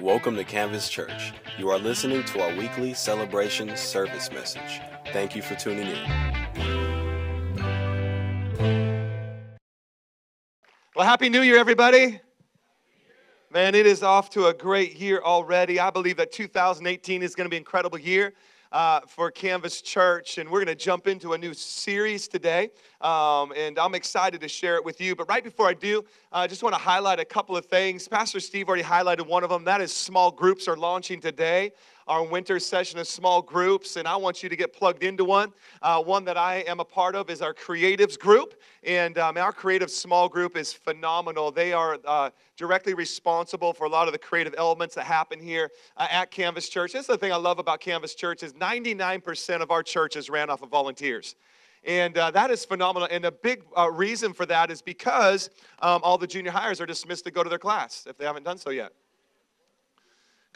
Welcome to Canvas Church. You are listening to our weekly celebration service message. Thank you for tuning in. Well, Happy New Year, everybody. Man, it is off to a great year already. I believe that 2018 is going to be an incredible year uh, for Canvas Church, and we're going to jump into a new series today. Um, and I'm excited to share it with you. But right before I do, I just want to highlight a couple of things. Pastor Steve already highlighted one of them. That is small groups are launching today our winter session of small groups, and I want you to get plugged into one. Uh, one that I am a part of is our creatives group, and um, our creative small group is phenomenal. They are uh, directly responsible for a lot of the creative elements that happen here uh, at Canvas Church. That's the thing I love about Canvas Church is 99% of our churches ran off of volunteers. And uh, that is phenomenal. And a big uh, reason for that is because um, all the junior hires are dismissed to go to their class if they haven't done so yet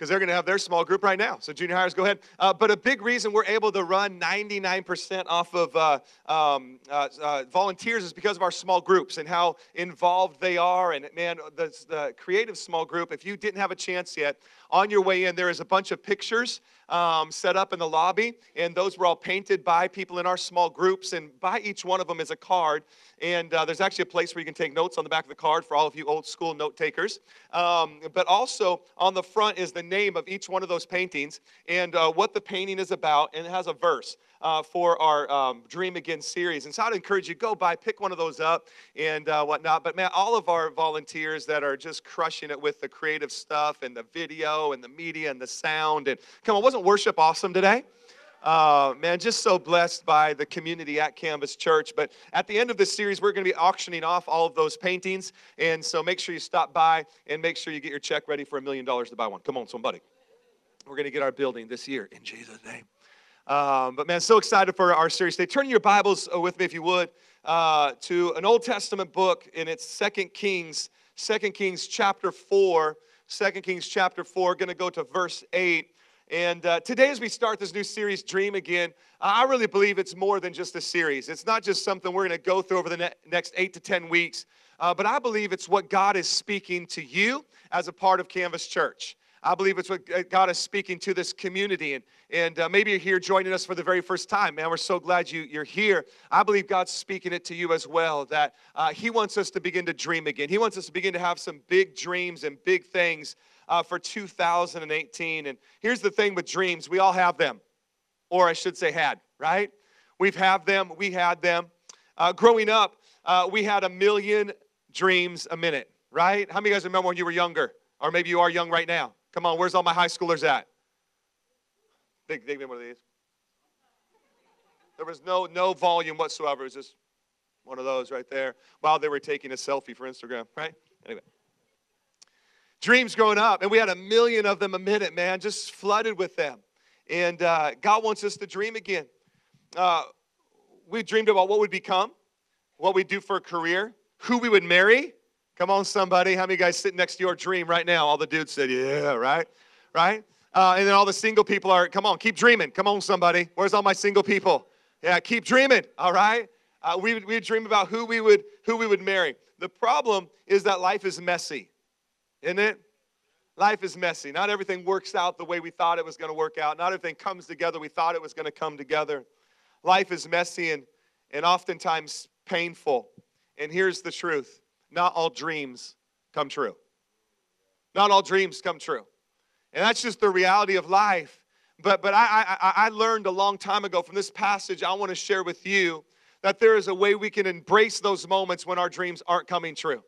because they're going to have their small group right now. So, junior hires, go ahead. Uh, but a big reason we're able to run 99% off of uh, um, uh, uh, volunteers is because of our small groups and how involved they are. And man, the, the creative small group, if you didn't have a chance yet, on your way in, there is a bunch of pictures um, set up in the lobby, and those were all painted by people in our small groups. And by each one of them is a card. And uh, there's actually a place where you can take notes on the back of the card for all of you old school note takers. Um, but also on the front is the name of each one of those paintings and uh, what the painting is about, and it has a verse uh, for our um, Dream Again series. And so I'd encourage you go by, pick one of those up, and uh, whatnot. But man, all of our volunteers that are just crushing it with the creative stuff and the video and the media and the sound. And come on, wasn't worship awesome today? Uh, man, just so blessed by the community at Canvas Church. But at the end of this series, we're going to be auctioning off all of those paintings. And so make sure you stop by and make sure you get your check ready for a million dollars to buy one. Come on, somebody. We're going to get our building this year in Jesus' name. Um, but man, so excited for our series today. Turn your Bibles uh, with me, if you would, uh, to an Old Testament book, and it's Second Kings, Second Kings chapter 4. 2 Kings chapter 4, going to go to verse 8. And uh, today, as we start this new series, Dream Again, I really believe it's more than just a series. It's not just something we're going to go through over the ne- next eight to 10 weeks, uh, but I believe it's what God is speaking to you as a part of Canvas Church. I believe it's what God is speaking to this community. And, and uh, maybe you're here joining us for the very first time. Man, we're so glad you, you're here. I believe God's speaking it to you as well that uh, He wants us to begin to dream again. He wants us to begin to have some big dreams and big things uh, for 2018. And here's the thing with dreams we all have them, or I should say, had, right? We've had them, we had them. Uh, growing up, uh, we had a million dreams a minute, right? How many of you guys remember when you were younger? Or maybe you are young right now. Come on, where's all my high schoolers at? Big, big one of these. There was no no volume whatsoever. It was just one of those right there while they were taking a selfie for Instagram, right? Anyway. Dreams growing up, and we had a million of them a minute, man, just flooded with them. And uh, God wants us to dream again. Uh, we dreamed about what we'd become, what we'd do for a career, who we would marry, Come on, somebody. How many guys sitting next to your dream right now? All the dudes said, Yeah, right? Right? Uh, and then all the single people are, Come on, keep dreaming. Come on, somebody. Where's all my single people? Yeah, keep dreaming. All right? Uh, we would we would dream about who we would who we would marry. The problem is that life is messy, isn't it? Life is messy. Not everything works out the way we thought it was going to work out. Not everything comes together we thought it was going to come together. Life is messy and, and oftentimes painful. And here's the truth not all dreams come true. Not all dreams come true. And that's just the reality of life. But, but I, I, I learned a long time ago from this passage, I want to share with you that there is a way we can embrace those moments when our dreams aren't coming true.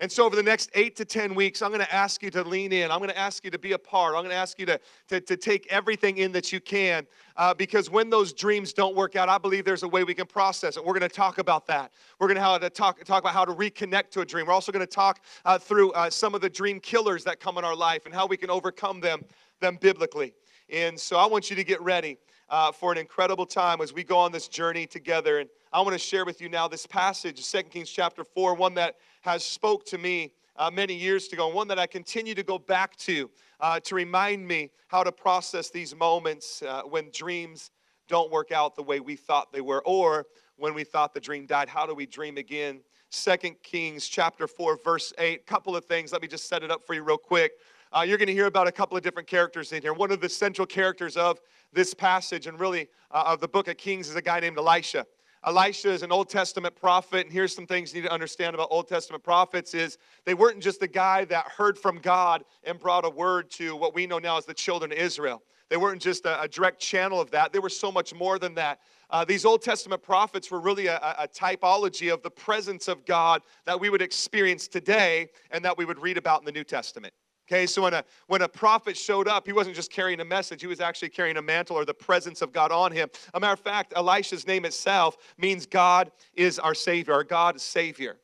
And so, over the next eight to 10 weeks, I'm going to ask you to lean in. I'm going to ask you to be a part. I'm going to ask you to, to, to take everything in that you can. Uh, because when those dreams don't work out, I believe there's a way we can process it. We're going to talk about that. We're going to, talk, talk about how to reconnect to a dream. We're also going to talk uh, through uh, some of the dream killers that come in our life and how we can overcome them, them biblically. And so, I want you to get ready. Uh, for an incredible time as we go on this journey together. And I want to share with you now this passage, 2 Kings chapter 4, one that has spoke to me uh, many years ago, and one that I continue to go back to uh, to remind me how to process these moments uh, when dreams don't work out the way we thought they were, or when we thought the dream died. How do we dream again? Second Kings chapter 4, verse 8. Couple of things. Let me just set it up for you real quick. Uh, you're going to hear about a couple of different characters in here. One of the central characters of this passage and really uh, of the book of Kings is a guy named Elisha. Elisha is an Old Testament prophet, and here's some things you need to understand about Old Testament prophets is they weren't just the guy that heard from God and brought a word to what we know now as the children of Israel. They weren't just a, a direct channel of that. They were so much more than that. Uh, these Old Testament prophets were really a, a typology of the presence of God that we would experience today and that we would read about in the New Testament. Okay, so when a, when a prophet showed up, he wasn't just carrying a message, he was actually carrying a mantle or the presence of God on him. A matter of fact, Elisha's name itself means God is our Savior, our God is Savior.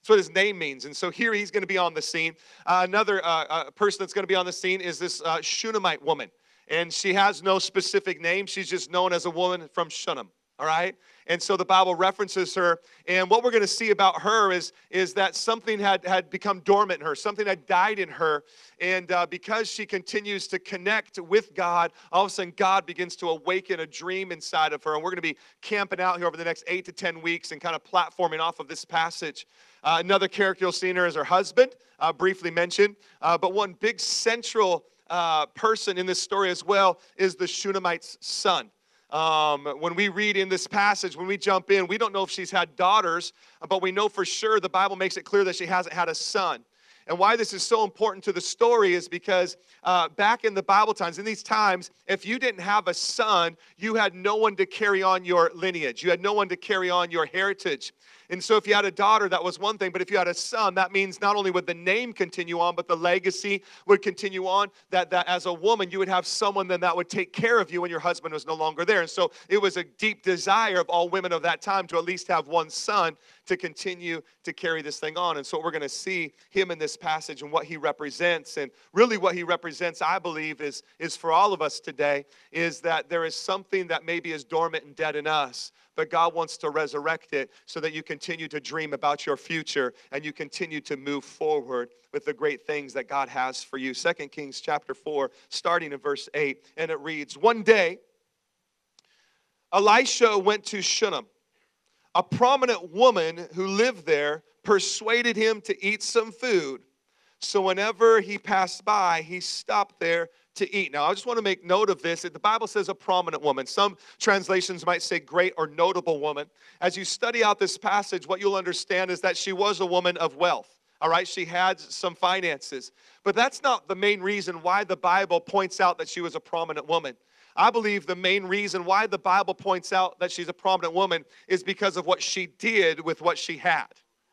That's what his name means. And so here he's going to be on the scene. Uh, another uh, uh, person that's going to be on the scene is this uh, Shunammite woman. And she has no specific name, she's just known as a woman from Shunem all right? And so the bible references her and what we're going to see about her is is that something had had become dormant in her something had died in her and uh, because she continues to connect with god all of a sudden god begins to awaken a dream inside of her and we're going to be camping out here over the next eight to ten weeks and kind of platforming off of this passage. Uh, another character you'll see in her is her husband uh, briefly mentioned uh, but one big central uh, person in this story as well is the shunammite's son um, when we read in this passage, when we jump in, we don't know if she's had daughters, but we know for sure the Bible makes it clear that she hasn't had a son. And why this is so important to the story is because uh, back in the Bible times, in these times, if you didn't have a son, you had no one to carry on your lineage. You had no one to carry on your heritage. And so if you had a daughter, that was one thing. But if you had a son, that means not only would the name continue on, but the legacy would continue on. That, that as a woman, you would have someone then that would take care of you when your husband was no longer there. And so it was a deep desire of all women of that time to at least have one son to continue to carry this thing on. And so we're going to see him in this passage and what he represents. And really what he represents, I believe, is, is for all of us today, is that there is something that maybe is dormant and dead in us but God wants to resurrect it so that you continue to dream about your future and you continue to move forward with the great things that God has for you. Second Kings chapter 4, starting in verse 8, and it reads One day, Elisha went to Shunem. A prominent woman who lived there persuaded him to eat some food. So whenever he passed by, he stopped there to eat. Now, I just want to make note of this. The Bible says a prominent woman. Some translations might say great or notable woman. As you study out this passage, what you'll understand is that she was a woman of wealth. All right, she had some finances. But that's not the main reason why the Bible points out that she was a prominent woman. I believe the main reason why the Bible points out that she's a prominent woman is because of what she did with what she had.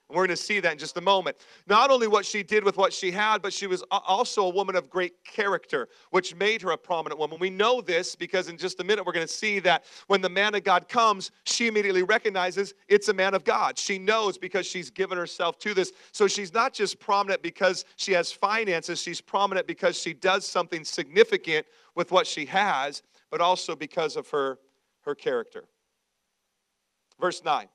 We're going to see that in just a moment. Not only what she did with what she had, but she was also a woman of great character, which made her a prominent woman. We know this because in just a minute we're going to see that when the man of God comes, she immediately recognizes it's a man of God. She knows because she's given herself to this. So she's not just prominent because she has finances, she's prominent because she does something significant with what she has, but also because of her, her character. Verse 9.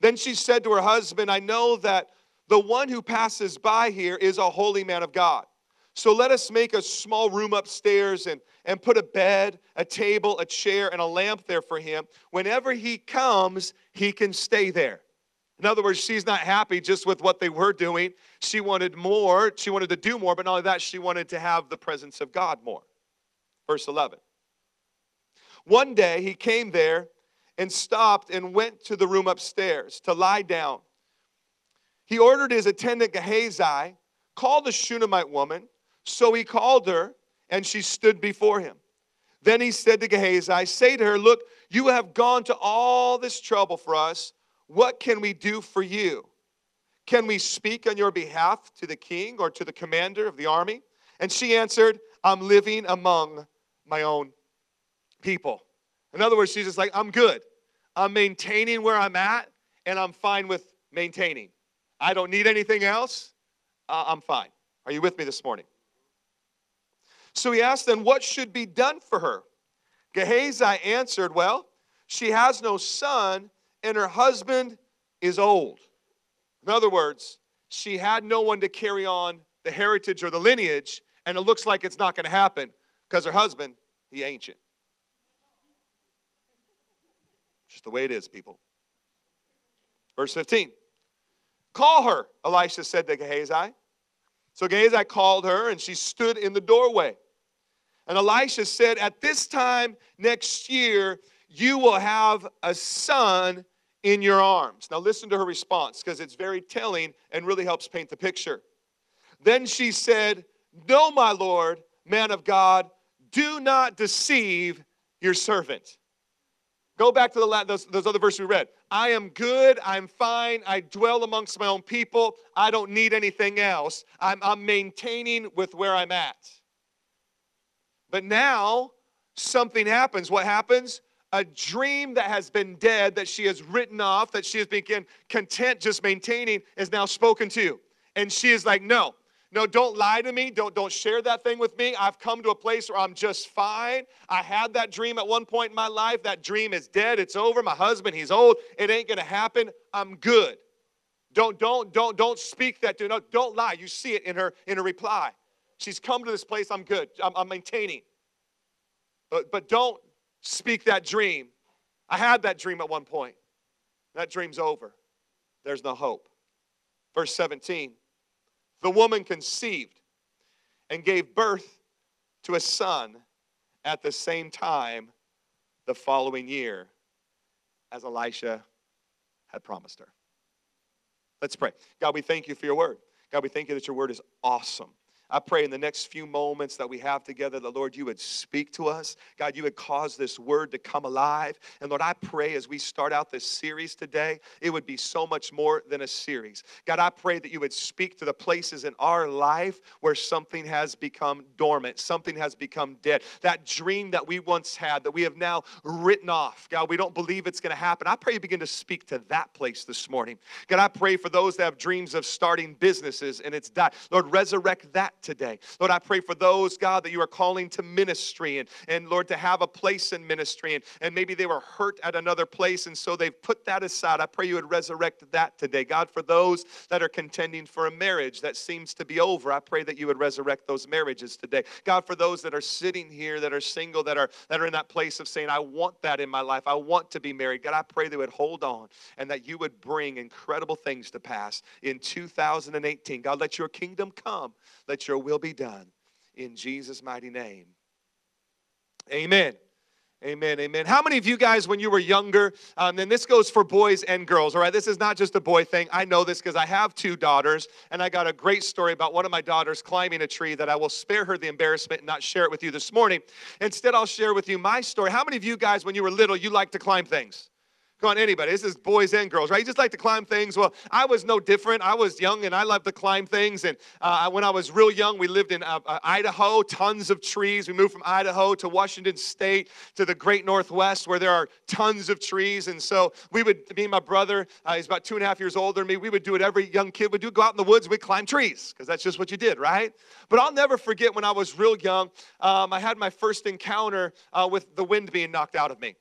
Then she said to her husband, I know that the one who passes by here is a holy man of God. So let us make a small room upstairs and, and put a bed, a table, a chair, and a lamp there for him. Whenever he comes, he can stay there. In other words, she's not happy just with what they were doing. She wanted more. She wanted to do more, but not only that, she wanted to have the presence of God more. Verse 11. One day he came there and stopped and went to the room upstairs to lie down. He ordered his attendant Gehazi, call the Shunammite woman. So he called her, and she stood before him. Then he said to Gehazi, Say to her, Look, you have gone to all this trouble for us. What can we do for you? Can we speak on your behalf to the king or to the commander of the army? And she answered, I'm living among my own people. In other words, she's just like, I'm good. I'm maintaining where I'm at, and I'm fine with maintaining. I don't need anything else. Uh, I'm fine. Are you with me this morning? So he asked then, What should be done for her? Gehazi answered, Well, she has no son, and her husband is old. In other words, she had no one to carry on the heritage or the lineage, and it looks like it's not going to happen because her husband, he ancient. Just the way it is, people. Verse 15. Call her, Elisha said to Gehazi. So Gehazi called her, and she stood in the doorway. And Elisha said, At this time next year, you will have a son in your arms. Now, listen to her response because it's very telling and really helps paint the picture. Then she said, No, my Lord, man of God, do not deceive your servant. Go back to the those, those other verses we read. I am good. I'm fine. I dwell amongst my own people. I don't need anything else. I'm, I'm maintaining with where I'm at. But now something happens. What happens? A dream that has been dead, that she has written off, that she has been content just maintaining, is now spoken to. And she is like, No, no, don't lie to me. Don't, don't share that thing with me. I've come to a place where I'm just fine. I had that dream at one point in my life. That dream is dead. It's over. My husband, he's old. It ain't gonna happen. I'm good. Don't, don't, don't, don't speak that to no, don't lie. You see it in her in her reply. She's come to this place. I'm good. I'm, I'm maintaining. But but don't speak that dream. I had that dream at one point. That dream's over. There's no hope. Verse 17. The woman conceived and gave birth to a son at the same time the following year as Elisha had promised her. Let's pray. God, we thank you for your word. God, we thank you that your word is awesome. I pray in the next few moments that we have together, the Lord, you would speak to us. God, you would cause this word to come alive. And Lord, I pray as we start out this series today, it would be so much more than a series. God, I pray that you would speak to the places in our life where something has become dormant, something has become dead. That dream that we once had that we have now written off. God, we don't believe it's going to happen. I pray you begin to speak to that place this morning. God, I pray for those that have dreams of starting businesses and it's died. Lord, resurrect that today. Lord, I pray for those, God, that you are calling to ministry and, and Lord, to have a place in ministry. And, and maybe they were hurt at another place, and so they've put that aside. I pray you would resurrect that today. God, for those that are contending for a marriage that seems to be over, I pray that you would resurrect those marriages today. God, for those that are sitting here, that are single, that are that are in that place of saying, I want that in my life. I want to be married. God, I pray they would hold on and that you would bring incredible things to pass in 2018. God, let your kingdom come. Let your will be done in Jesus' mighty name. Amen. Amen, amen. How many of you guys, when you were younger, um, and this goes for boys and girls, all right? This is not just a boy thing. I know this because I have two daughters, and I got a great story about one of my daughters climbing a tree that I will spare her the embarrassment and not share it with you this morning. Instead, I'll share with you my story. How many of you guys, when you were little, you liked to climb things? Come on, anybody. This is boys and girls, right? You just like to climb things. Well, I was no different. I was young and I loved to climb things. And uh, when I was real young, we lived in uh, uh, Idaho, tons of trees. We moved from Idaho to Washington State to the great Northwest where there are tons of trees. And so we would, me and my brother, uh, he's about two and a half years older than me, we would do what every young kid would do go out in the woods, we'd climb trees because that's just what you did, right? But I'll never forget when I was real young, um, I had my first encounter uh, with the wind being knocked out of me.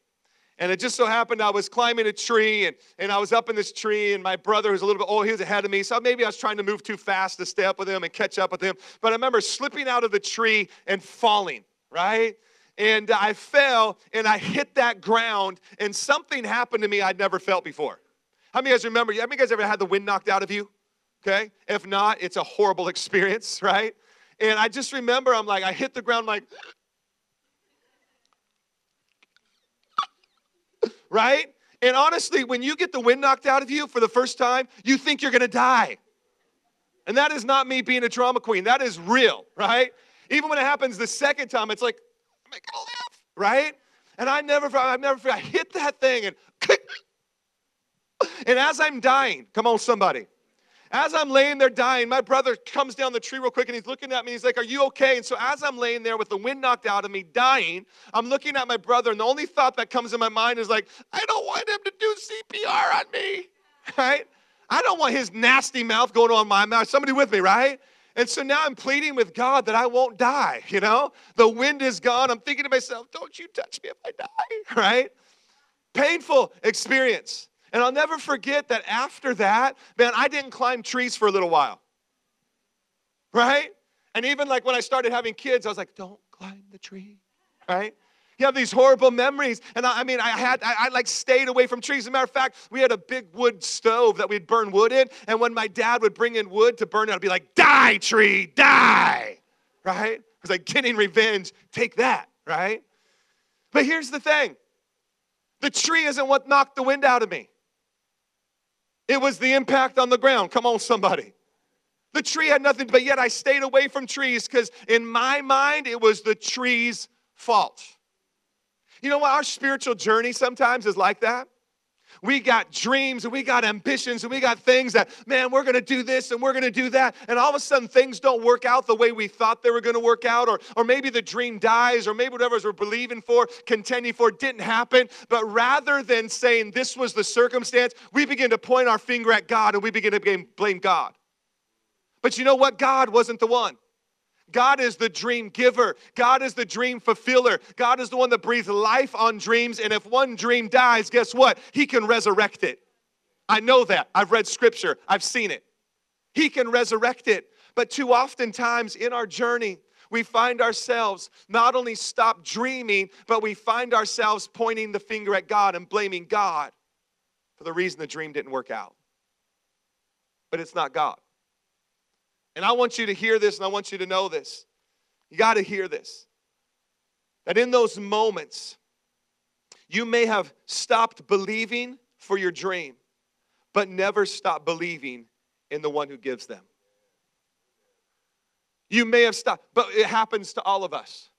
And it just so happened I was climbing a tree and, and I was up in this tree, and my brother who's a little bit old, he was ahead of me. So maybe I was trying to move too fast to stay up with him and catch up with him. But I remember slipping out of the tree and falling, right? And I fell and I hit that ground, and something happened to me I'd never felt before. How many of you guys remember? How many of you guys ever had the wind knocked out of you? Okay? If not, it's a horrible experience, right? And I just remember I'm like, I hit the ground like, right? And honestly, when you get the wind knocked out of you for the first time, you think you're gonna die. And that is not me being a drama queen. That is real, right? Even when it happens the second time, it's like, am I gonna live? Right? And I never, I've never, I hit that thing and, and as I'm dying, come on, somebody. As I'm laying there dying, my brother comes down the tree real quick and he's looking at me. He's like, Are you okay? And so, as I'm laying there with the wind knocked out of me, dying, I'm looking at my brother, and the only thought that comes in my mind is like, I don't want him to do CPR on me, right? I don't want his nasty mouth going on my mouth. Somebody with me, right? And so now I'm pleading with God that I won't die, you know? The wind is gone. I'm thinking to myself, Don't you touch me if I die, right? Painful experience. And I'll never forget that after that, man, I didn't climb trees for a little while. Right? And even like when I started having kids, I was like, don't climb the tree. Right? You have these horrible memories. And I, I mean, I had, I, I, like stayed away from trees. As a matter of fact, we had a big wood stove that we'd burn wood in. And when my dad would bring in wood to burn it, I'd be like, die, tree, die. Right? It was like getting revenge. Take that, right? But here's the thing the tree isn't what knocked the wind out of me. It was the impact on the ground. Come on, somebody. The tree had nothing, but yet I stayed away from trees because in my mind, it was the tree's fault. You know what? Our spiritual journey sometimes is like that. We got dreams and we got ambitions and we got things that, man, we're gonna do this and we're gonna do that. And all of a sudden things don't work out the way we thought they were gonna work out, or, or maybe the dream dies, or maybe whatever we're believing for, contending for, didn't happen. But rather than saying this was the circumstance, we begin to point our finger at God and we begin to blame God. But you know what? God wasn't the one. God is the dream giver. God is the dream fulfiller. God is the one that breathes life on dreams. And if one dream dies, guess what? He can resurrect it. I know that. I've read scripture, I've seen it. He can resurrect it. But too often times in our journey, we find ourselves not only stop dreaming, but we find ourselves pointing the finger at God and blaming God for the reason the dream didn't work out. But it's not God. And I want you to hear this and I want you to know this. You got to hear this. That in those moments, you may have stopped believing for your dream, but never stopped believing in the one who gives them. You may have stopped, but it happens to all of us.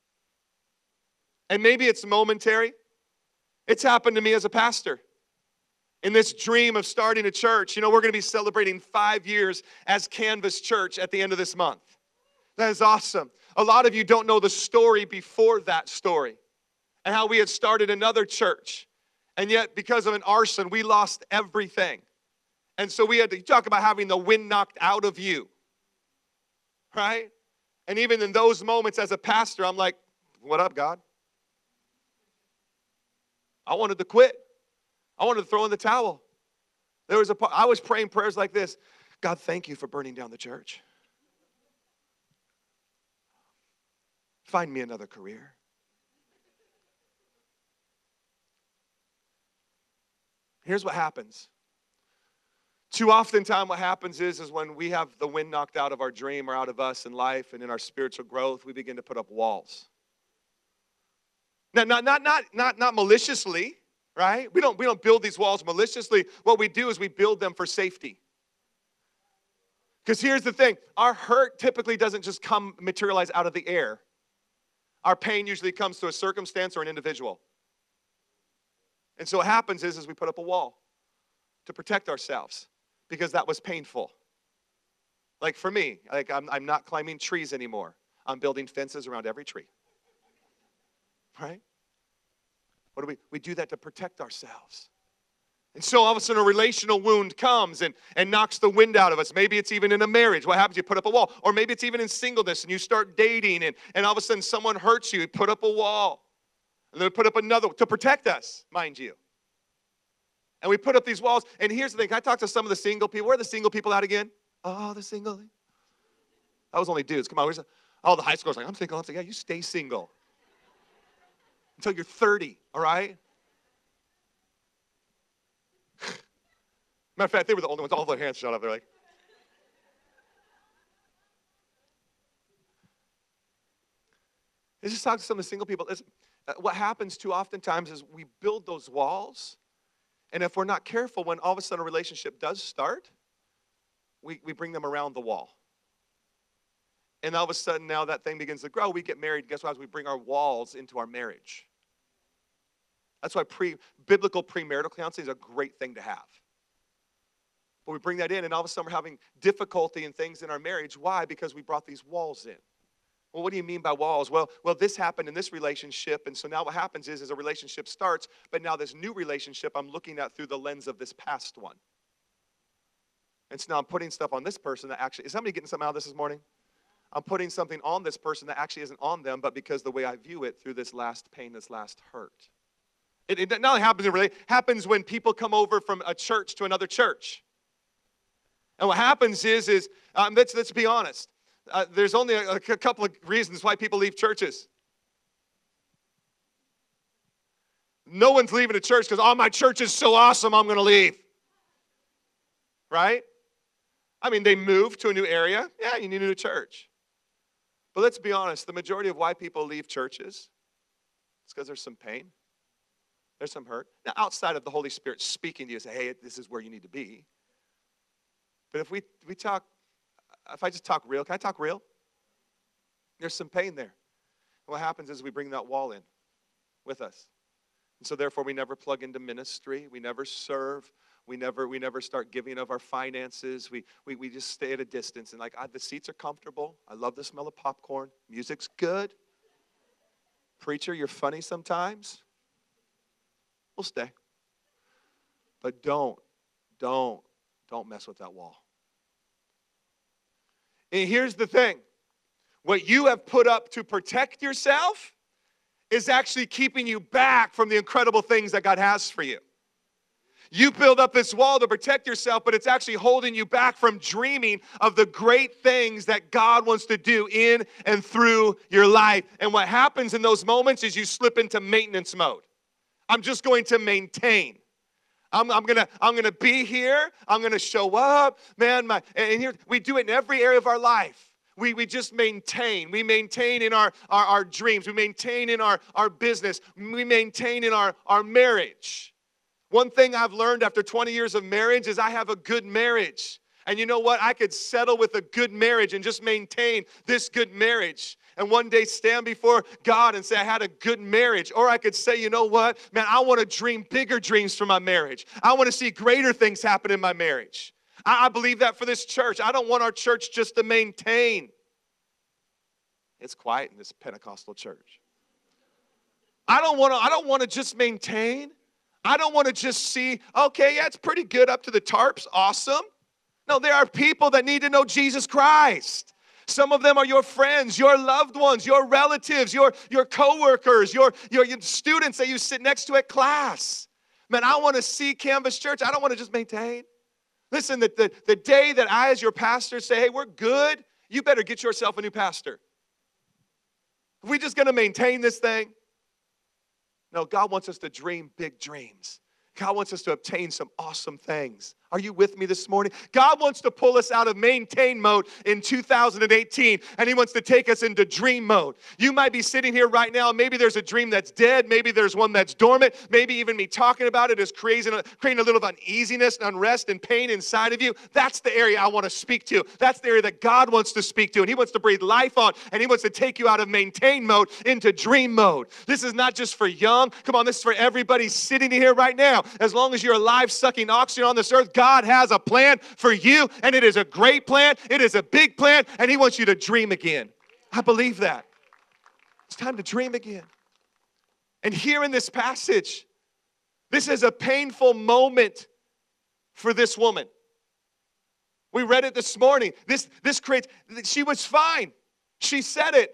And maybe it's momentary. It's happened to me as a pastor in this dream of starting a church. You know, we're going to be celebrating five years as Canvas Church at the end of this month. That is awesome. A lot of you don't know the story before that story and how we had started another church. And yet, because of an arson, we lost everything. And so we had to talk about having the wind knocked out of you, right? And even in those moments as a pastor, I'm like, what up, God? I wanted to quit. I wanted to throw in the towel. There was a I was praying prayers like this. God, thank you for burning down the church. Find me another career. Here's what happens. Too often time what happens is, is when we have the wind knocked out of our dream or out of us in life and in our spiritual growth, we begin to put up walls. Now, not, not, not, not, not maliciously, right? We don't, we don't build these walls maliciously. What we do is we build them for safety. Because here's the thing our hurt typically doesn't just come materialize out of the air. Our pain usually comes to a circumstance or an individual. And so what happens is, is we put up a wall to protect ourselves because that was painful. Like for me, like I'm, I'm not climbing trees anymore. I'm building fences around every tree. Right? What do we? We do that to protect ourselves. And so all of a sudden a relational wound comes and, and knocks the wind out of us. Maybe it's even in a marriage. What happens? You put up a wall. Or maybe it's even in singleness and you start dating and, and all of a sudden someone hurts you. You put up a wall. And then put up another to protect us, mind you. And we put up these walls. And here's the thing. I talk to some of the single people. Where are the single people out again? Oh, the single. That was only dudes. Come on. The, oh, the high schoolers like, I'm single. I'm single. Yeah, you stay single until you're 30, all right? Matter of fact, they were the only ones, all their hands shot up. They're like, Let's just talk to some of the single people. Uh, what happens too oftentimes is we build those walls, and if we're not careful, when all of a sudden a relationship does start, we, we bring them around the wall. And all of a sudden, now that thing begins to grow. We get married. Guess what? As We bring our walls into our marriage. That's why pre, biblical premarital counseling is a great thing to have. But we bring that in, and all of a sudden we're having difficulty in things in our marriage. Why? Because we brought these walls in. Well, what do you mean by walls? Well, well, this happened in this relationship, and so now what happens is, is a relationship starts, but now this new relationship I'm looking at through the lens of this past one. And so now I'm putting stuff on this person that actually is somebody getting something out of this this morning? I'm putting something on this person that actually isn't on them, but because the way I view it through this last pain, this last hurt. It, it not only happens in really happens when people come over from a church to another church. And what happens is, is um, let's, let's be honest. Uh, there's only a, a couple of reasons why people leave churches. no one's leaving the church because, oh, my church is so awesome, I'm going to leave. Right? I mean, they move to a new area. Yeah, you need a new church. But let's be honest the majority of why people leave churches is because there's some pain, there's some hurt. Now, outside of the Holy Spirit speaking to you, say, hey, this is where you need to be. But if we, we talk, if I just talk real, can I talk real? There's some pain there. And what happens is we bring that wall in with us. And so therefore we never plug into ministry, we never serve, we never we never start giving of our finances. We we, we just stay at a distance and like the seats are comfortable. I love the smell of popcorn. Music's good. Preacher, you're funny sometimes. We'll stay. But don't, don't, don't mess with that wall. And here's the thing what you have put up to protect yourself is actually keeping you back from the incredible things that God has for you. You build up this wall to protect yourself, but it's actually holding you back from dreaming of the great things that God wants to do in and through your life. And what happens in those moments is you slip into maintenance mode. I'm just going to maintain. I'm, I'm, gonna I'm gonna be here. I'm gonna show up, man. My and here we do it in every area of our life. We, we just maintain. We maintain in our, our, our dreams. We maintain in our, our business. We maintain in our, our marriage. One thing I've learned after 20 years of marriage is I have a good marriage. And you know what? I could settle with a good marriage and just maintain this good marriage and one day stand before God and say, I had a good marriage. Or I could say, you know what, man, I want to dream bigger dreams for my marriage. I want to see greater things happen in my marriage. I, I believe that for this church. I don't want our church just to maintain. It's quiet in this Pentecostal church. I don't want to, I don't want to just maintain. I don't want to just see, okay, yeah, it's pretty good up to the tarps, awesome. No, there are people that need to know Jesus Christ. Some of them are your friends, your loved ones, your relatives, your, your coworkers, your, your, your students that you sit next to at class. Man, I want to see Canvas Church. I don't want to just maintain. Listen, the, the, the day that I, as your pastor, say, hey, we're good, you better get yourself a new pastor. Are we just going to maintain this thing? No, God wants us to dream big dreams. God wants us to obtain some awesome things. Are you with me this morning? God wants to pull us out of maintain mode in 2018 and He wants to take us into dream mode. You might be sitting here right now, maybe there's a dream that's dead, maybe there's one that's dormant, maybe even me talking about it is creating a, creating a little uneasiness and unrest and pain inside of you. That's the area I want to speak to. That's the area that God wants to speak to, and He wants to breathe life on, and He wants to take you out of maintain mode into dream mode. This is not just for young. Come on, this is for everybody sitting here right now. As long as you're alive, sucking oxygen on this earth, God has a plan for you, and it is a great plan. It is a big plan, and He wants you to dream again. I believe that. It's time to dream again. And here in this passage, this is a painful moment for this woman. We read it this morning. This, this creates, she was fine. She said it.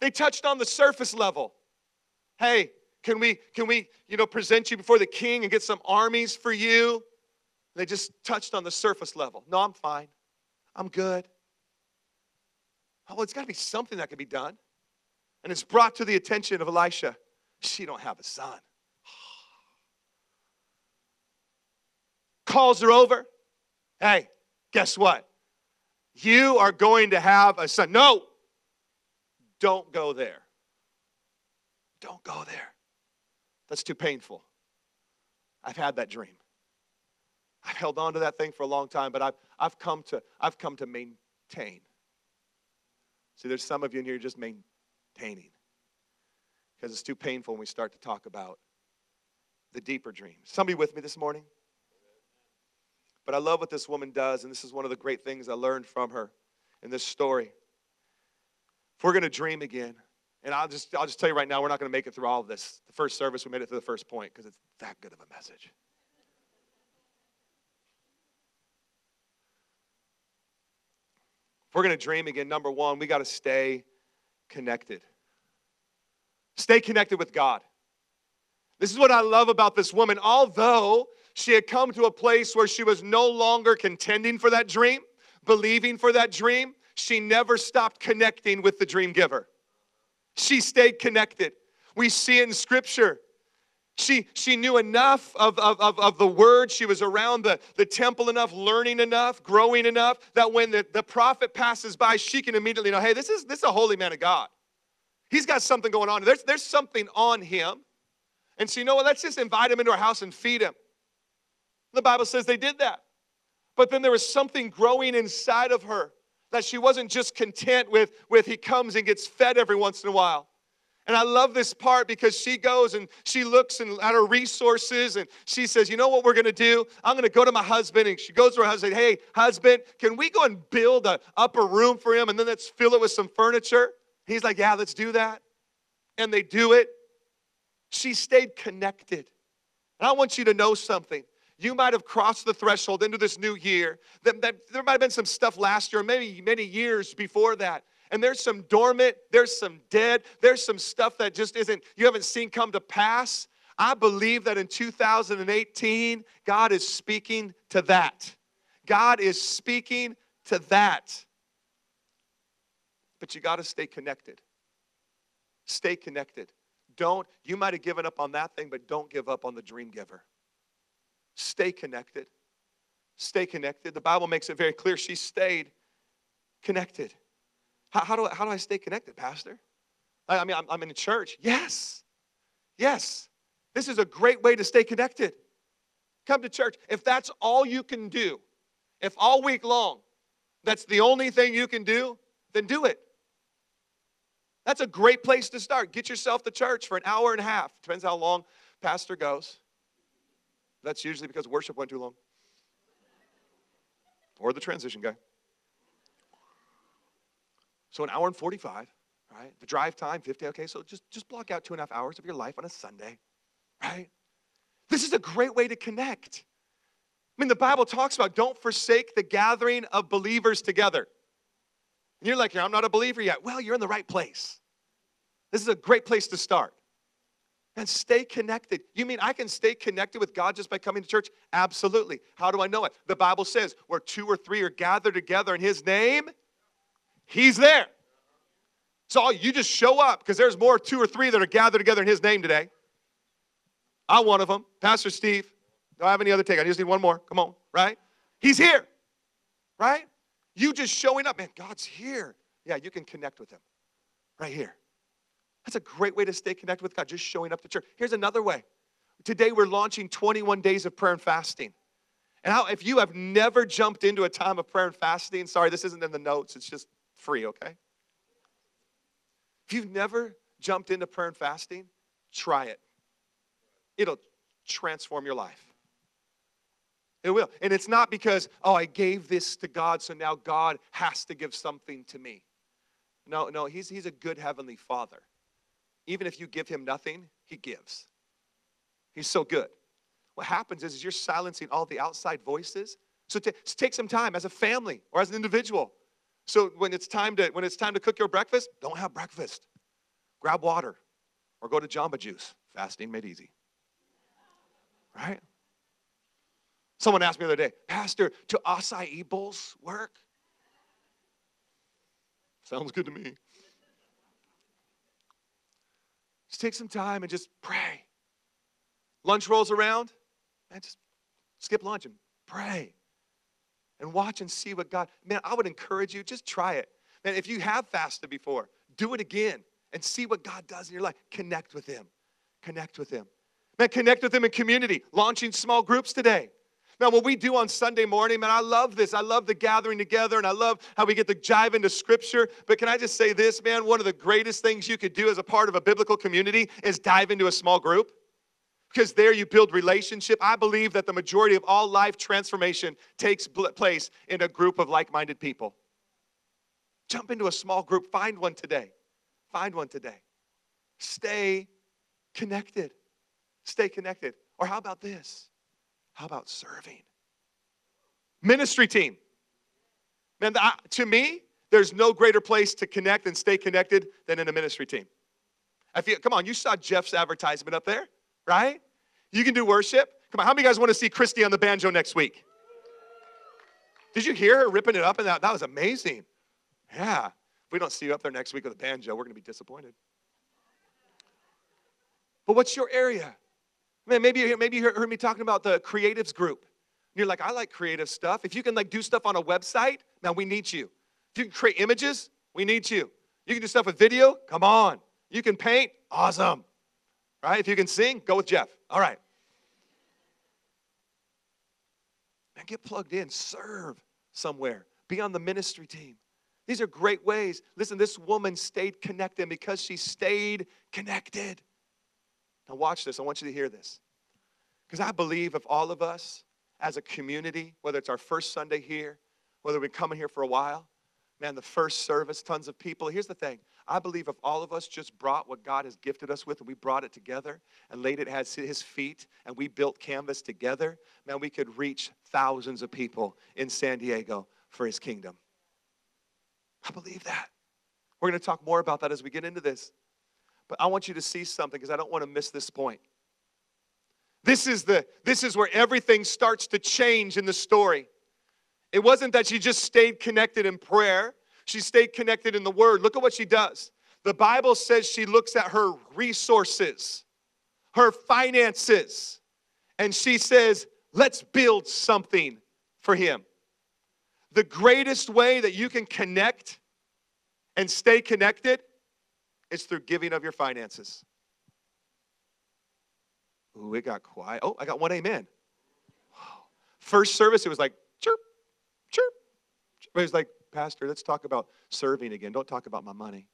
They touched on the surface level. Hey, can we, can we, you know, present you before the king and get some armies for you? They just touched on the surface level. No, I'm fine. I'm good. Oh, well, it's got to be something that can be done. And it's brought to the attention of Elisha. She don't have a son. Calls her over. Hey, guess what? You are going to have a son. No, don't go there. Don't go there. That's too painful. I've had that dream. I've held on to that thing for a long time, but I've, I've, come, to, I've come to maintain. See, there's some of you in here just maintaining because it's too painful when we start to talk about the deeper dreams. Somebody with me this morning? But I love what this woman does, and this is one of the great things I learned from her in this story. If we're going to dream again, and I'll just, I'll just tell you right now, we're not going to make it through all of this. The first service, we made it to the first point because it's that good of a message. We're going to dream again, number one, we got to stay connected. Stay connected with God. This is what I love about this woman. Although she had come to a place where she was no longer contending for that dream, believing for that dream, she never stopped connecting with the dream giver. She stayed connected. We see in scripture. She, she knew enough of, of, of, of, the word. She was around the, the temple enough, learning enough, growing enough that when the, the prophet passes by, she can immediately know, hey, this is, this is a holy man of God. He's got something going on. There's, there's something on him. And so, you know what? Let's just invite him into our house and feed him. The Bible says they did that. But then there was something growing inside of her that she wasn't just content with, with he comes and gets fed every once in a while. And I love this part because she goes and she looks and at her resources and she says, You know what we're going to do? I'm going to go to my husband. And she goes to her husband, Hey, husband, can we go and build an upper room for him and then let's fill it with some furniture? He's like, Yeah, let's do that. And they do it. She stayed connected. And I want you to know something. You might have crossed the threshold into this new year. That, that there might have been some stuff last year, maybe many years before that and there's some dormant, there's some dead, there's some stuff that just isn't, you haven't seen come to pass. I believe that in 2018, God is speaking to that. God is speaking to that. But you got to stay connected. Stay connected. Don't, you might have given up on that thing, but don't give up on the dream giver. Stay connected. Stay connected. The Bible makes it very clear she stayed connected. How, how, do, I, how do I stay connected, Pastor? I, I mean, I'm, I'm in a church. Yes. Yes. This is a great way to stay connected. Come to church. If that's all you can do, if all week long that's the only thing you can do, then do it. That's a great place to start. Get yourself to church for an hour and a half. Depends how long pastor goes. That's usually because worship went too long. Or the transition guy. So an hour and 45, right? The drive time, 50, okay, so just, just block out two and a half hours of your life on a Sunday, right? This is a great way to connect. I mean, the Bible talks about don't forsake the gathering of believers together. And you're like, I'm not a believer yet. Well, you're in the right place. This is a great place to start. And stay connected. You mean I can stay connected with God just by coming to church? Absolutely. How do I know it? The Bible says, where two or three are gathered together in His name, He's there. So you just show up because there's more two or three that are gathered together in his name today. I'm one of them. Pastor Steve. Do I have any other take? I just need one more. Come on, right? He's here, right? You just showing up, man, God's here. Yeah, you can connect with him right here. That's a great way to stay connected with God, just showing up to church. Here's another way. Today we're launching 21 days of prayer and fasting. And how, if you have never jumped into a time of prayer and fasting, sorry, this isn't in the notes, it's just free, okay? If you've never jumped into prayer and fasting, try it. It'll transform your life. It will. And it's not because, oh, I gave this to God, so now God has to give something to me. No, no, he's, he's a good heavenly father. Even if you give him nothing, he gives. He's so good. What happens is, is you're silencing all the outside voices. So t- take some time as a family or as an individual so when it's time to when it's time to cook your breakfast, don't have breakfast. Grab water or go to Jamba Juice. Fasting made easy. Right? Someone asked me the other day, Pastor, do acai bowls work? Sounds good to me. Just take some time and just pray. Lunch rolls around, and just skip lunch and pray and watch and see what God, man, I would encourage you, just try it. Man, if you have fasted before, do it again and see what God does in your life. Connect with Him. Connect with Him. Man, connect with Him in community, launching small groups today. Now, what we do on Sunday morning, man, I love this. I love the gathering together and I love how we get to jive into scripture. But can I just say this, man? One of the greatest things you could do as a part of a biblical community is dive into a small group because there you build relationship. I believe that the majority of all life transformation takes place in a group of like minded people. Jump into a small group, find one today. Find one today. Stay connected. Stay connected. Or how about this? How about serving? Ministry team. Man, to me, there's no greater place to connect and stay connected than in a ministry team. Come on, you saw Jeff's advertisement up there, right? You can do worship. Come on, how many guys want to see Christy on the banjo next week? Did you hear her ripping it up? And that, that was amazing. Yeah. If we don't see you up there next week with a banjo, we're going to be disappointed. But what's your area? Man, maybe you maybe you heard me talking about the creatives group. You're like, I like creative stuff. If you can like do stuff on a website, now we need you. If you can create images, we need you. You can do stuff with video, come on. You can paint, awesome. Right? If you can sing, go with Jeff. All right. Man, get plugged in, serve somewhere, be on the ministry team. These are great ways. Listen, this woman stayed connected because she stayed connected. Now, watch this. I want you to hear this. Because I believe if all of us as a community, whether it's our first Sunday here, whether we've been coming here for a while, man, the first service, tons of people. Here's the thing I believe if all of us just brought what God has gifted us with and we brought it together and laid it at his feet and we built Canvas together, man, we could reach thousands of people in San Diego for his kingdom. I believe that. We're going to talk more about that as we get into this. But I want you to see something because I don't want to miss this point. This is the this is where everything starts to change in the story. It wasn't that she just stayed connected in prayer. She stayed connected in the word. Look at what she does. The Bible says she looks at her resources, her finances, and she says, "Let's build something for him." The greatest way that you can connect and stay connected is through giving of your finances. Ooh, it got quiet. Oh, I got one amen. First service, it was like chirp. It was like, Pastor, let's talk about serving again. Don't talk about my money.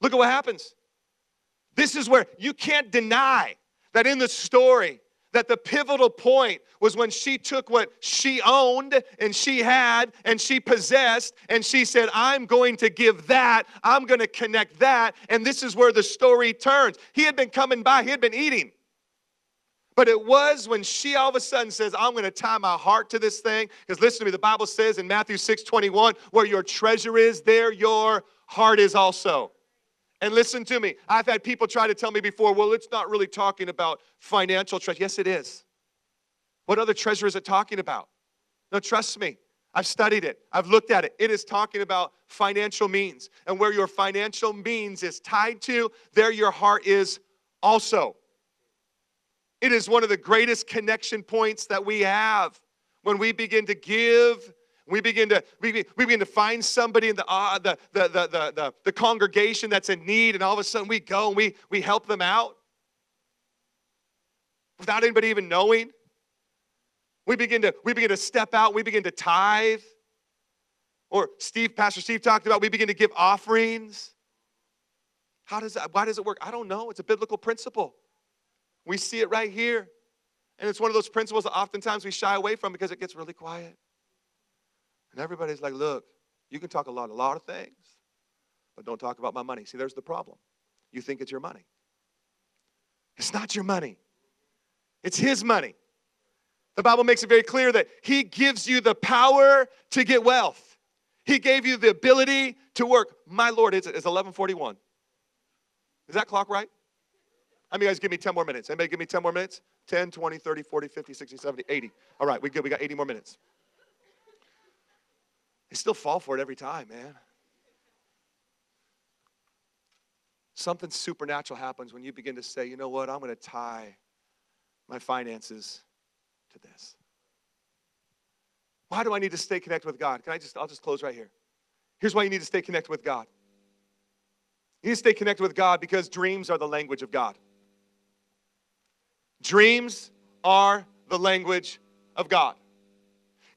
Look at what happens. This is where you can't deny that in the story, that the pivotal point was when she took what she owned and she had and she possessed and she said, I'm going to give that, I'm going to connect that. And this is where the story turns. He had been coming by, he had been eating. But it was when she all of a sudden says, I'm going to tie my heart to this thing. Because listen to me, the Bible says in Matthew 6 21, where your treasure is, there your heart is also. And listen to me. I've had people try to tell me before, well, it's not really talking about financial treasure. Yes, it is. What other treasure is it talking about? No, trust me. I've studied it. I've looked at it. It is talking about financial means. And where your financial means is tied to, there your heart is also. It is one of the greatest connection points that we have when we begin to give we begin to, we, begin to find somebody in the, uh, the, the, the, the, the congregation that's in need, and all of a sudden we go and we, we help them out without anybody even knowing. We begin to, we begin to step out, we begin to tithe. Or Steve, Pastor Steve talked about we begin to give offerings. How does that, why does it work? I don't know. It's a biblical principle. We see it right here. And it's one of those principles that oftentimes we shy away from because it gets really quiet. And everybody's like, look, you can talk a lot, a lot of things, but don't talk about my money. See, there's the problem. You think it's your money. It's not your money, it's His money. The Bible makes it very clear that He gives you the power to get wealth. He gave you the ability to work. My Lord, it's, it's 1141. Is that clock right? How many guys give me 10 more minutes? Anybody give me 10 more minutes? 10, 20, 30, 40, 50, 60, 70, 80. All right, we good. We got 80 more minutes. They still fall for it every time, man. Something supernatural happens when you begin to say, you know what, I'm going to tie my finances to this. Why do I need to stay connected with God? Can I just, I'll just close right here. Here's why you need to stay connected with God. You need to stay connected with God because dreams are the language of God. Dreams are the language of God.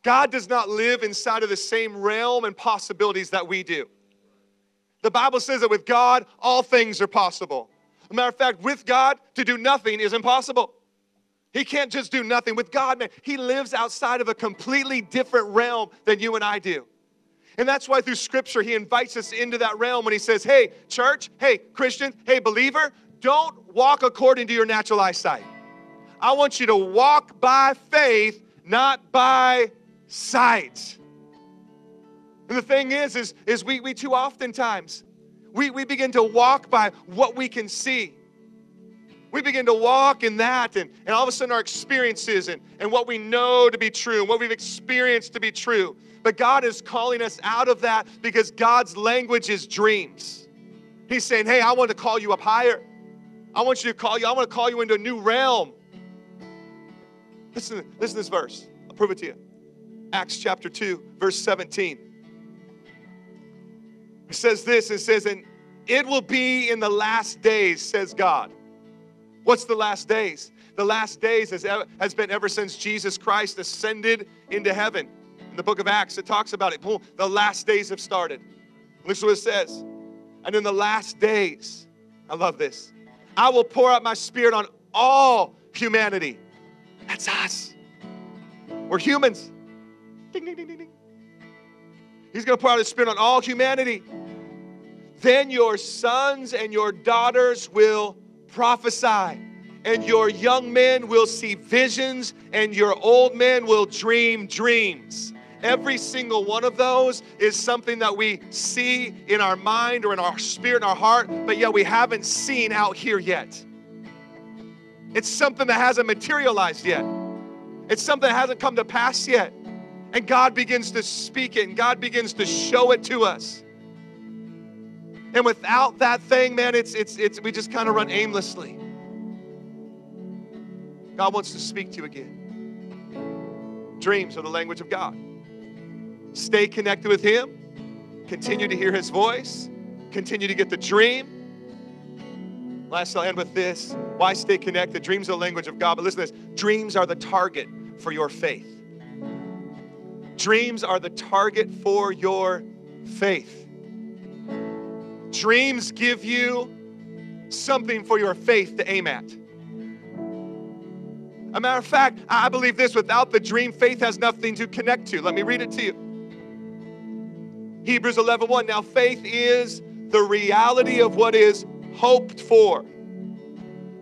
God does not live inside of the same realm and possibilities that we do. The Bible says that with God, all things are possible. A matter of fact, with God, to do nothing is impossible. He can't just do nothing. With God, man, He lives outside of a completely different realm than you and I do. And that's why through Scripture, He invites us into that realm when He says, Hey, church, hey, Christian, hey, believer, don't walk according to your natural eyesight. I want you to walk by faith, not by sight. And the thing is, is, is we, we too oftentimes, we, we begin to walk by what we can see. We begin to walk in that, and, and all of a sudden our experiences and, and what we know to be true, what we've experienced to be true. But God is calling us out of that because God's language is dreams. He's saying, Hey, I want to call you up higher. I want you to call you, I want to call you into a new realm. Listen, listen to this verse. I'll prove it to you. Acts chapter 2, verse 17. It says this, it says, and it will be in the last days, says God. What's the last days? The last days has, has been ever since Jesus Christ ascended into heaven. In the book of Acts, it talks about it. Boom, the last days have started. Listen to what it says. And in the last days, I love this, I will pour out my spirit on all humanity. That's us. We're humans. Ding, ding, ding, ding, ding. He's going to pour out his spirit on all humanity. Then your sons and your daughters will prophesy, and your young men will see visions, and your old men will dream dreams. Every single one of those is something that we see in our mind or in our spirit, in our heart, but yet we haven't seen out here yet. It's something that hasn't materialized yet. It's something that hasn't come to pass yet. And God begins to speak it and God begins to show it to us. And without that thing, man, it's it's it's we just kind of run aimlessly. God wants to speak to you again. Dreams are the language of God. Stay connected with Him. Continue to hear His voice. Continue to get the dream. Last, I'll end with this. Why stay connected? Dreams are the language of God. But listen to this dreams are the target for your faith. Dreams are the target for your faith. Dreams give you something for your faith to aim at. A matter of fact, I believe this without the dream, faith has nothing to connect to. Let me read it to you. Hebrews 11 1. Now, faith is the reality of what is hoped for,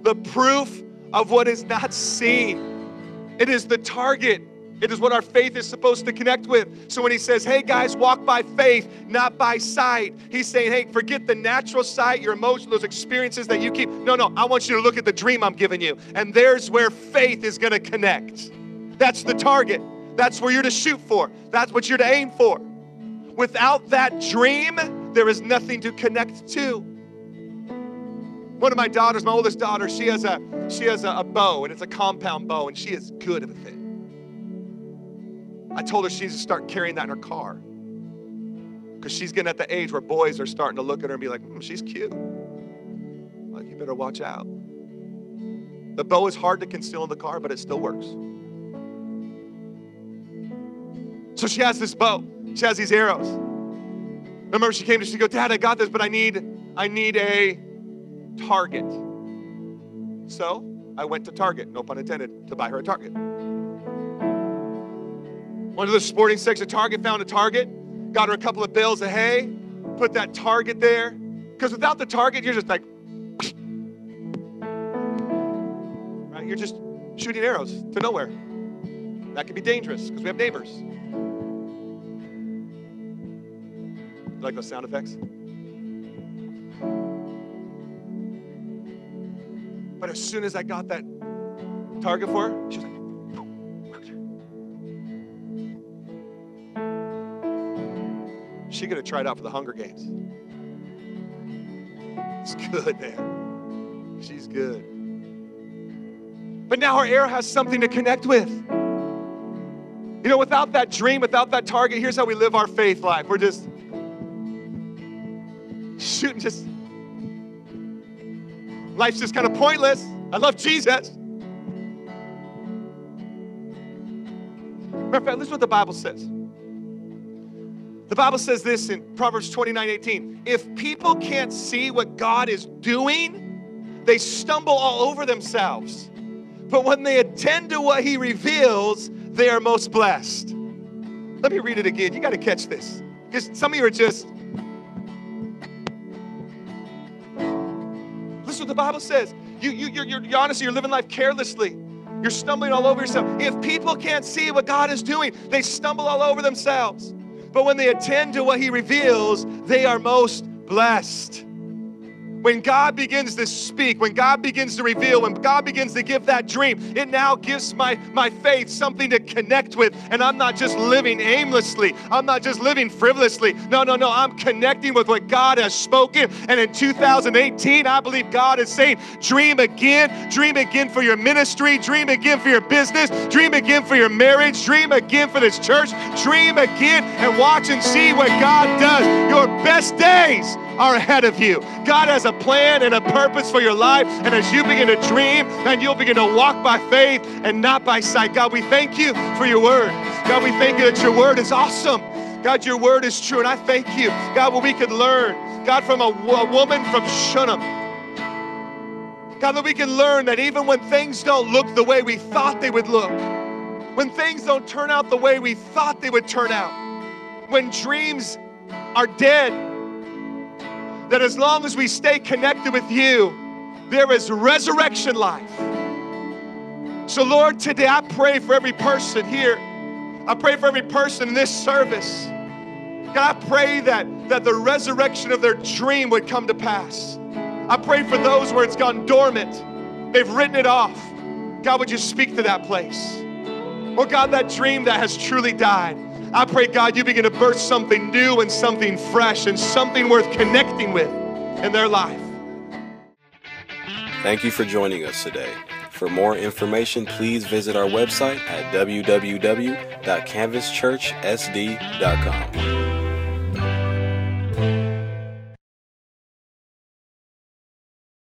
the proof of what is not seen. It is the target. It is what our faith is supposed to connect with. So when he says, hey guys, walk by faith, not by sight, he's saying, hey, forget the natural sight, your emotions, those experiences that you keep. No, no, I want you to look at the dream I'm giving you. And there's where faith is going to connect. That's the target. That's where you're to shoot for. That's what you're to aim for. Without that dream, there is nothing to connect to. One of my daughters, my oldest daughter, she has a she has a, a bow, and it's a compound bow, and she is good with it. I told her she needs to start carrying that in her car. Because she's getting at the age where boys are starting to look at her and be like, mm, she's cute. Like, you better watch out. The bow is hard to conceal in the car, but it still works. So she has this bow. She has these arrows. Remember, she came to she go, Dad, I got this, but I need, I need a target. So I went to Target, no pun intended, to buy her a target. Went to the sporting section of Target, found a target, got her a couple of bales of hay, put that target there. Because without the target, you're just like, right? You're just shooting arrows to nowhere. That could be dangerous because we have neighbors. like those sound effects? But as soon as I got that target for her, she was like, she could have tried out for the Hunger Games. It's good, man. She's good. But now her arrow has something to connect with. You know, without that dream, without that target, here's how we live our faith life. We're just shooting, just life's just kind of pointless. I love Jesus. Matter of fact, listen what the Bible says. The Bible says this in Proverbs 29 18. If people can't see what God is doing, they stumble all over themselves. But when they attend to what He reveals, they are most blessed. Let me read it again. You got to catch this. Because some of you are just, what the Bible says. You, you, you're, you're honestly, you're living life carelessly. You're stumbling all over yourself. If people can't see what God is doing, they stumble all over themselves. But when they attend to what He reveals, they are most blessed. When God begins to speak, when God begins to reveal, when God begins to give that dream, it now gives my, my faith something to connect with. And I'm not just living aimlessly, I'm not just living frivolously. No, no, no, I'm connecting with what God has spoken. And in 2018, I believe God is saying, dream again, dream again for your ministry, dream again for your business, dream again for your marriage, dream again for this church, dream again and watch and see what God does. Your best days are ahead of you. God has a plan and a purpose for your life. And as you begin to dream, and you'll begin to walk by faith and not by sight. God, we thank you for your word. God, we thank you that your word is awesome. God, your word is true. And I thank you, God, what we could learn, God, from a, a woman from Shunem. God, that we can learn that even when things don't look the way we thought they would look, when things don't turn out the way we thought they would turn out, when dreams are dead, that as long as we stay connected with you, there is resurrection life. So, Lord, today I pray for every person here. I pray for every person in this service. God, I pray that, that the resurrection of their dream would come to pass. I pray for those where it's gone dormant, they've written it off. God, would you speak to that place? Oh, God, that dream that has truly died. I pray, God, you begin to birth something new and something fresh and something worth connecting with in their life. Thank you for joining us today. For more information, please visit our website at www.canvaschurchsd.com.